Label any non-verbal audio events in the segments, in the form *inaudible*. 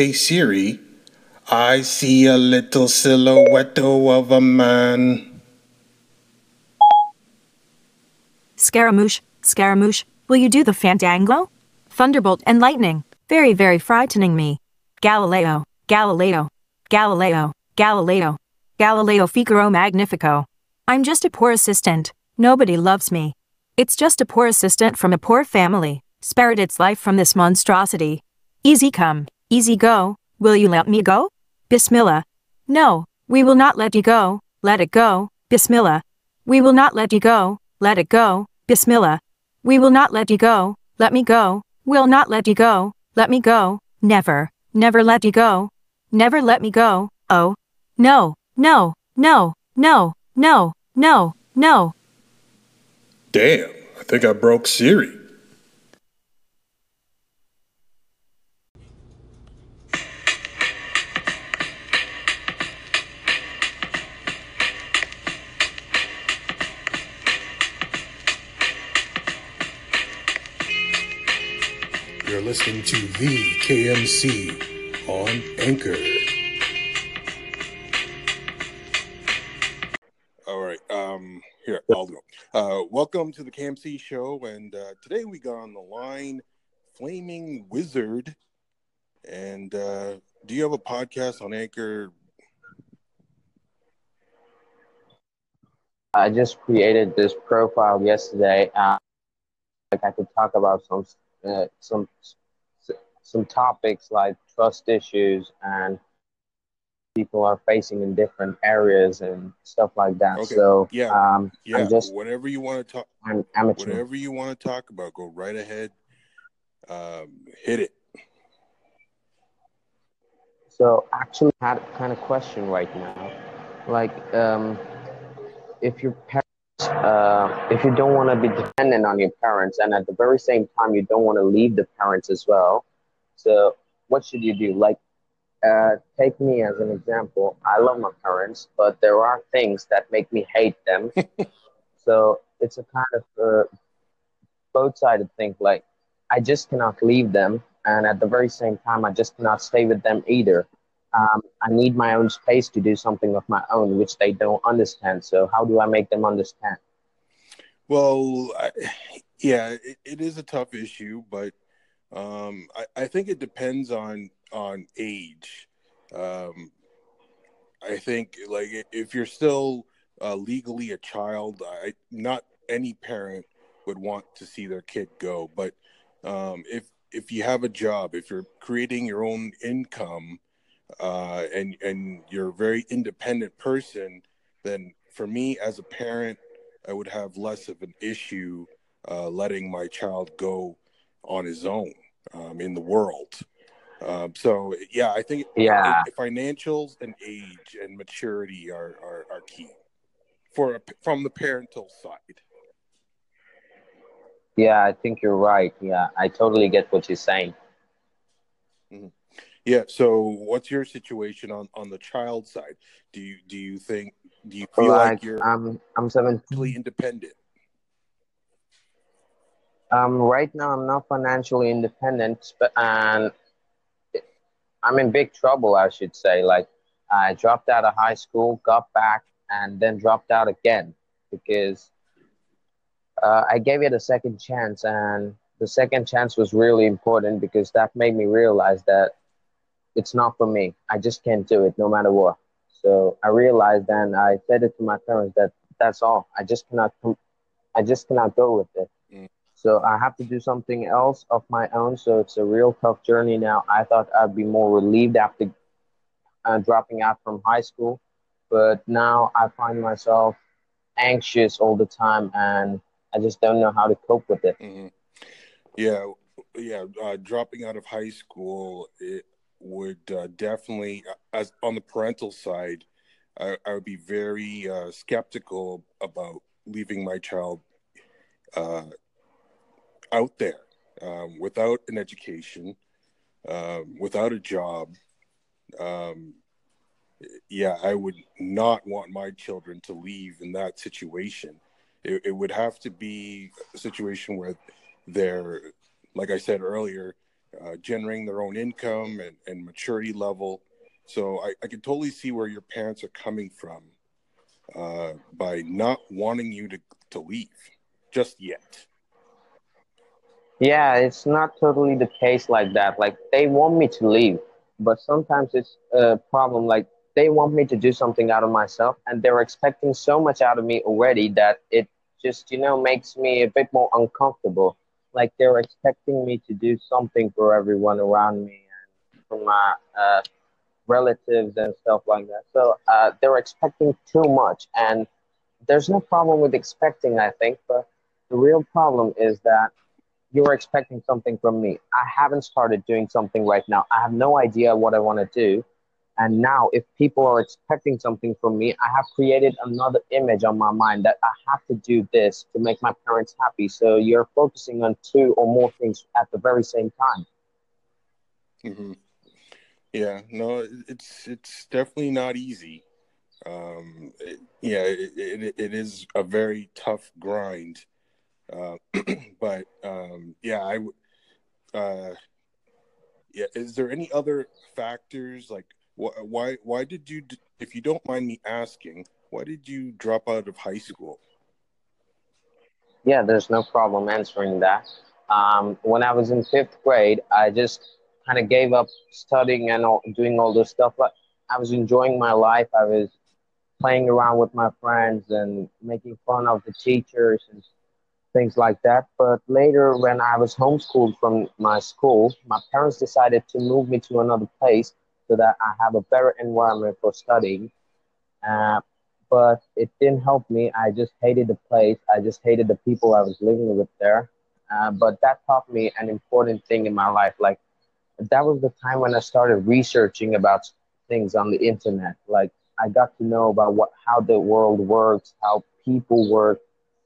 Hey Siri, I see a little silhouette of a man. Scaramouche, Scaramouche, will you do the fandango? Thunderbolt and lightning, very, very frightening me. Galileo, Galileo, Galileo, Galileo, Galileo Figaro Magnifico. I'm just a poor assistant. Nobody loves me. It's just a poor assistant from a poor family, spared its life from this monstrosity. Easy come, easy go, will you let me go? Bismillah. No, we will not let you go, let it go, Bismillah. We will not let you go, let it go, Bismillah. We will not let you go, let me go, will not let you go, let me go, never, never let you go, never let me go, oh. No, no, no, no, no, no, no. Damn, I think I broke Siri. Listening to the KMC on Anchor. All right, um, here I'll go. Uh, welcome to the KMC show, and uh, today we got on the line Flaming Wizard. And uh, do you have a podcast on Anchor? I just created this profile yesterday. Uh, like I could talk about some uh, some some topics like trust issues and people are facing in different areas and stuff like that. Okay. So Yeah. um, Yeah, I'm just whatever you want to talk, I'm amateur. whatever you want to talk about, go right ahead. Um, hit it. So actually, I had a kind of question right now, like um, if your parents, uh, if you don't want to be dependent on your parents, and at the very same time you don't want to leave the parents as well. So what should you do? Like, uh, take me as an example. I love my parents, but there are things that make me hate them. *laughs* so it's a kind of uh, both-sided thing. Like, I just cannot leave them, and at the very same time, I just cannot stay with them either. Um, I need my own space to do something of my own, which they don't understand. So how do I make them understand? Well, I, yeah, it, it is a tough issue, but um, I, I think it depends on on age. Um, I think like if you're still uh, legally a child, I not any parent would want to see their kid go. But um, if if you have a job, if you're creating your own income, uh, and and you're a very independent person, then for me as a parent, I would have less of an issue uh, letting my child go on his own um, in the world. Um, so yeah, I think Yeah. it- financials and age and maturity are, are, are key for a, from the parental side. Yeah, I think you're right. Yeah, I totally get what you're saying. Yeah. So what's your situation on, on the child side? Do you do you think do you feel like, Like, you're I'm I'm 17. financially independent? Um, right now I'm not financially independent, but and I'm in big trouble, I should say. Like, I dropped out of high school, got back, and then dropped out again because uh, I gave it a second chance, and the second chance was really important because that made me realize that it's not for me. I just can't do it no matter what. So I realized, and I said it to my parents that that's all. I just cannot. I just cannot go with it. So I have to do something else of my own. So it's a real tough journey now. I thought I'd be more relieved after uh, dropping out from high school, but now I find myself anxious all the time, and I just don't know how to cope with it. hmm Yeah, yeah. Uh, dropping out of high school, it would uh, definitely, as on the parental side, I, I would be very uh, skeptical about leaving my child uh, out there um, without an education, um, without a job. Um, yeah, I would not want my children to leave in that situation. It, it would have to be a situation where they're, like I said earlier, uh, generating their own income and, and maturity level. So I, I can totally see where your parents are coming from uh, by not wanting you to, to leave just yet. Yeah, it's not totally the case like that. Like they want me to leave, but sometimes it's a problem. Like they want me to do something out of myself, and they're expecting so much out of me already that it just you know makes me a bit more uncomfortable. Like they're expecting me to do something for everyone around me and for my uh, relatives and stuff like that. So uh, they're expecting too much, and there's no problem with expecting, I think, but the real problem is that you're expecting something from me. I haven't started doing something right now. I have no idea what I want to do. And now, if people are expecting something from me, I have created another image on my mind that I have to do this to make my parents happy. So you're focusing on two or more things at the very same time. Mm-hmm. Yeah, no, it's it's definitely not easy. Um, it, yeah, it, it, it is a very tough grind uh, *clears throat* but um, yeah, I uh, yeah. Is there any other factors like wh- why why did you if you don't mind me asking why did you drop out of high school? Yeah, there's no problem answering that. Um, when I was in fifth grade, I just kind of gave up studying and all, doing all this stuff. But I was enjoying my life. I was playing around with my friends and making fun of the teachers and things like that. But later, when I was homeschooled from my school, my parents decided to move me to another place so that I have a better environment for studying. Uh, but it didn't help me. I just hated the place. I just hated the people I was living with there. Uh, but that taught me an important thing in my life. Like that was the time when I started researching about things on the internet. Like I got to know about what how the world works, how people work,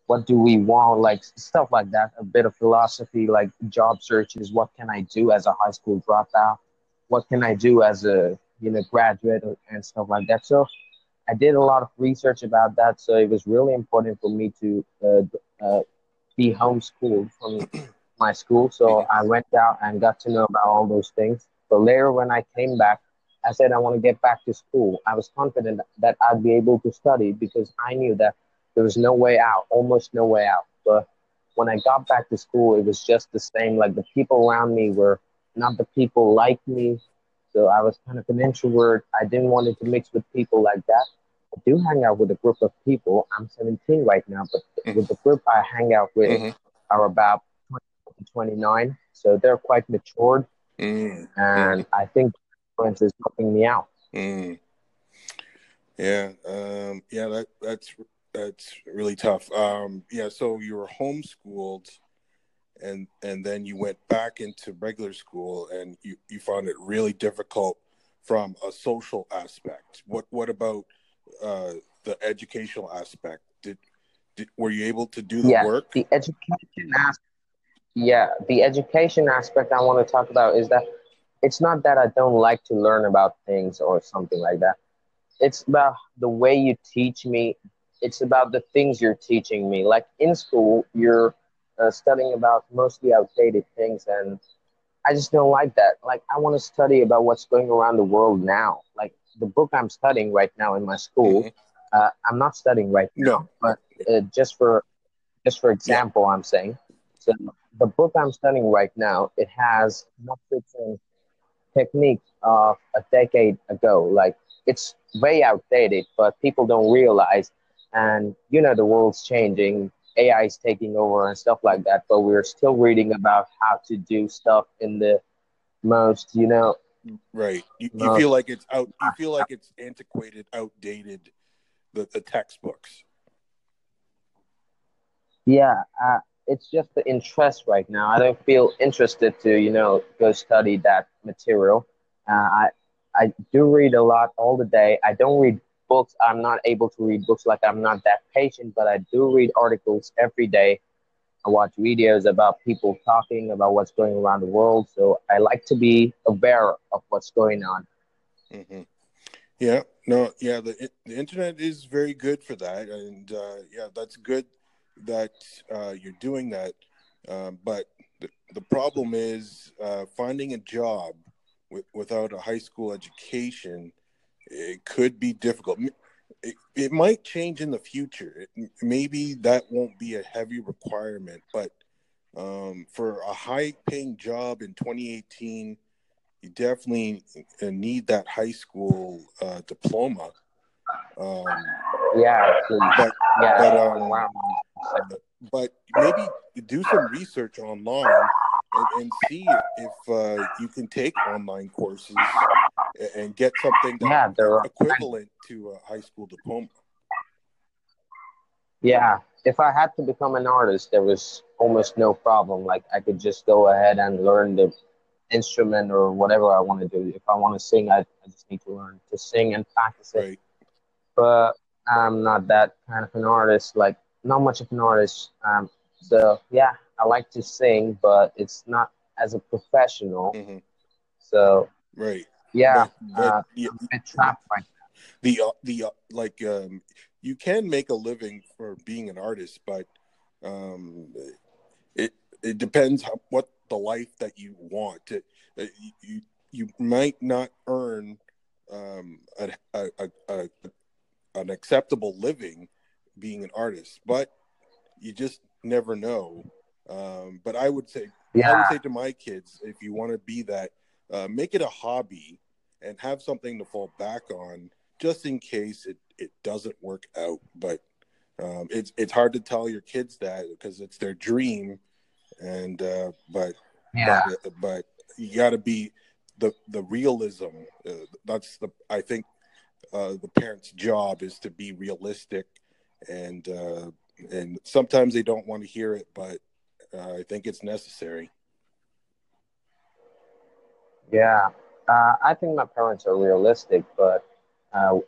what do we want? Like stuff like that. A bit of philosophy like job searches. What can i do as a high school dropout? What can i do as a you know graduate and stuff like that. So i did a lot of research about that. So it was really important for me to uh, uh, be homeschooled from *clears throat* my school. So i went out and got to know about all those things. But later when i came back i said i want to get back to school. I was confident that i'd be able to study because i knew that there was no way out, almost no way out. But when I got back to school, it was just the same. Like the people around me were not the people like me. So I was kind of an introvert. I didn't want to mix with people like that. I do hang out with a group of people. I'm 17 right now, but mm-hmm. with the group I hang out with mm-hmm. are about 20 to 29. So they're quite matured. Mm-hmm. And I think influence is helping me out. Mm. Yeah, um, yeah, that that's that's really tough. Um, yeah, so you were homeschooled, and and then you went back into regular school, and you you found it really difficult from a social aspect. What what about uh, the educational aspect? Did, did were you able to do the yeah, work? The education aspect. Yeah, the education aspect I want to talk about is that it's not that I don't like to learn about things or something like that. It's about the way you teach me it's about the things you're teaching me. Like in school, you're uh, studying about mostly outdated things, and I just don't like that. Like I want to study about what's going around the world now. Like the book I'm studying right now in my school, mm-hmm. uh, I'm not studying right now, No, but uh, just for just for example, yeah. I'm saying. So the book I'm studying right now, it has methods and techniques of a decade ago. Like it's way outdated, but people don't realize and you know the world's changing. Ai is taking over and stuff like that but we're still reading about how to do stuff in the most you know right. You, you feel like it's out you feel *laughs* like it's antiquated outdated the, the textbooks. Yeah uh, it's just the interest right now. I don't feel interested to you know go study that material. Uh, i i do read a lot all the day. I don't read books. I'm not able to read books like I'm not that patient, but I do read articles every day. I watch videos about people talking about what's going around the world. So I like to be aware of what's going on. Mm-hmm. Yeah, no, yeah, the the internet is very good for that, and uh, yeah, that's good that uh, you're doing that. Um, but the, the problem is uh, finding a job without a high school education. It could be difficult. It, it might change in the future. It, maybe that won't be a heavy requirement, but um, for a high paying job in 2018, you definitely uh, need that high school uh, diploma. Um, Yeah, but yeah. but um, wow. but maybe do some research online and, and see if uh, you can take online courses and get something that's Yeah, equivalent to a high school diploma. Yeah, if I had to become an artist, there was almost no problem. Like I could just go ahead and learn the instrument or whatever I want to do. If I want to sing, I, I just need to learn to sing and practice it. Right. But I'm not that kind of an artist. Like not much of an artist. Um, so yeah, I like to sing, but it's not as a professional. hmm So Right. Yeah, uh, yeah, trapped right the uh, the uh, like um you can make a living for being an artist but um it it depends how, what the life that you want. It, uh, you, you might not earn um a, a, a, a an acceptable living being an artist but you just never know. Um but i would say i would say to my kids if you want to be that uh, make it a hobby and have something to fall back on just in case it, it doesn't work out. But um, it's it's hard to tell your kids that because it's their dream, and uh, but yeah, but, but you got to be the the realism. Uh, that's the I think uh, the parents' job is to be realistic, and uh, and sometimes they don't want to hear it, but uh, I think it's necessary. yeah. Uh, I think my parents are realistic, but uh,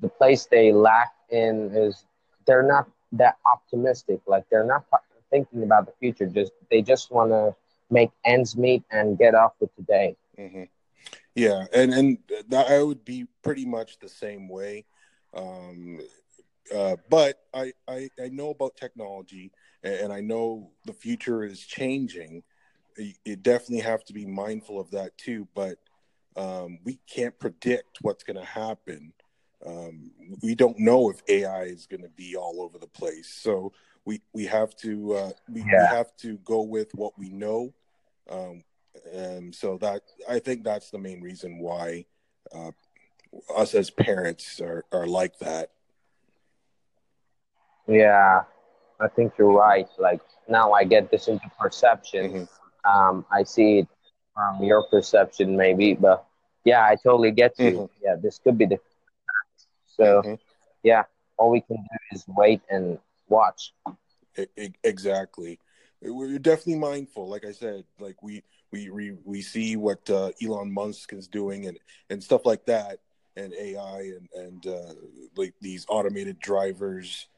the place they lack in is they're not that optimistic. Like they're not thinking about the future. Just they just want to make ends meet and get off with today. hmm Yeah, and and I would be pretty much the same way. Um, uh, but I, I I know about technology, and I know the future is changing. You definitely have to be mindful of that too. But um, we can't predict what's going to happen. Um, we don't know if AI is going to be all over the place. So we we have to uh, we, we have to go with what we know. Um, and so that I think that's the main reason why uh, us as parents are, are like that. Yeah, I think you're right. Like now I get this into perception. Mhm. Um, I see it from your perception maybe, but yeah, I totally get you. Mhm. Yeah, this could be the so Mhm. yeah, all we can do is wait and watch. E- e- exactly. We're definitely mindful. Like I said, like we we we, we see what uh, Elon Musk is doing and and stuff like that, and AI and and uh, like these automated drivers.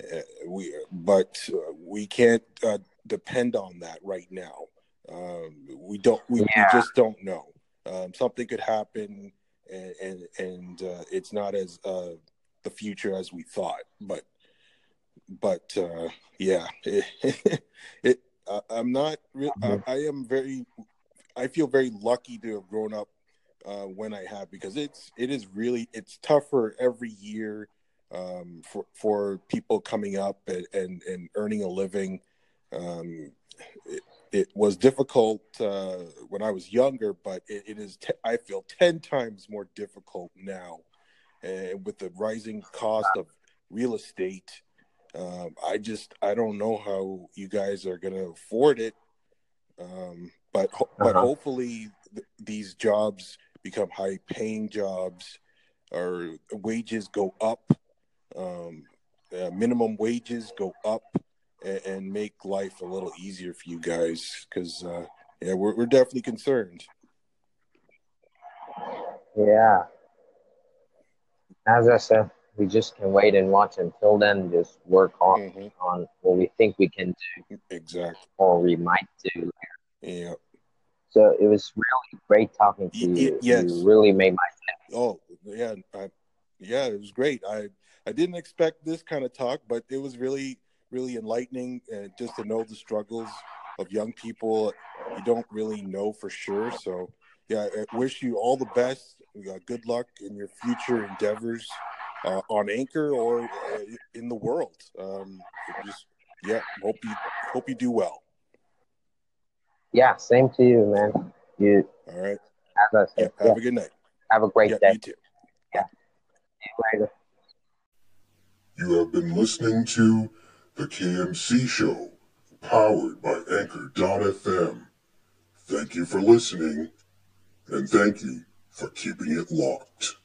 Uh, we but uh, we can't uh, depend on that right now. Um, we don't. We, Yeah. we just don't know. Um, something could happen, and and, and uh, it's not as uh, the future as we thought. But but uh, yeah, *laughs* it, it uh, I'm not. Re- I, Mhm. I am very. I feel very lucky to have grown up uh, when I have because it's it is really it's tougher every year um, for for people coming up and and, and earning a living. Um, it, it was difficult uh, when I was younger, but it, it is. Te- I feel ten times more difficult now, and with the rising cost of real estate. Um, I just I don't know how you guys are going to afford it, um, but ho- but Uh-huh. hopefully th- these jobs become high paying jobs, or wages go up, um, uh, minimum wages go up, and, and make life a little easier for you guys because uh, yeah we're we're definitely concerned. Yeah. As I said, we just can wait and watch. Until then, just work on hmm on what we think we can do Exactly. or we might do. Yeah. So it was really great talking to Y- you. yes. You really made my sense. Oh yeah, I, yeah, it was great. I I didn't expect this kind of talk, but it was really really enlightening, and just to know the struggles of young people you don't really know for sure. So yeah, I wish you all the best. good luck in your future endeavors uh, on Anchor or uh, in the world. Um, just yeah, hope you hope you do well. Yeah, same to you, man. You all right? As I said, yeah, have a good night. Have a great yeah, day. You too. Yeah. You later. You have been listening to the KMC Show, powered by Anchor.fm. Thank you for listening, and thank you for keeping it locked.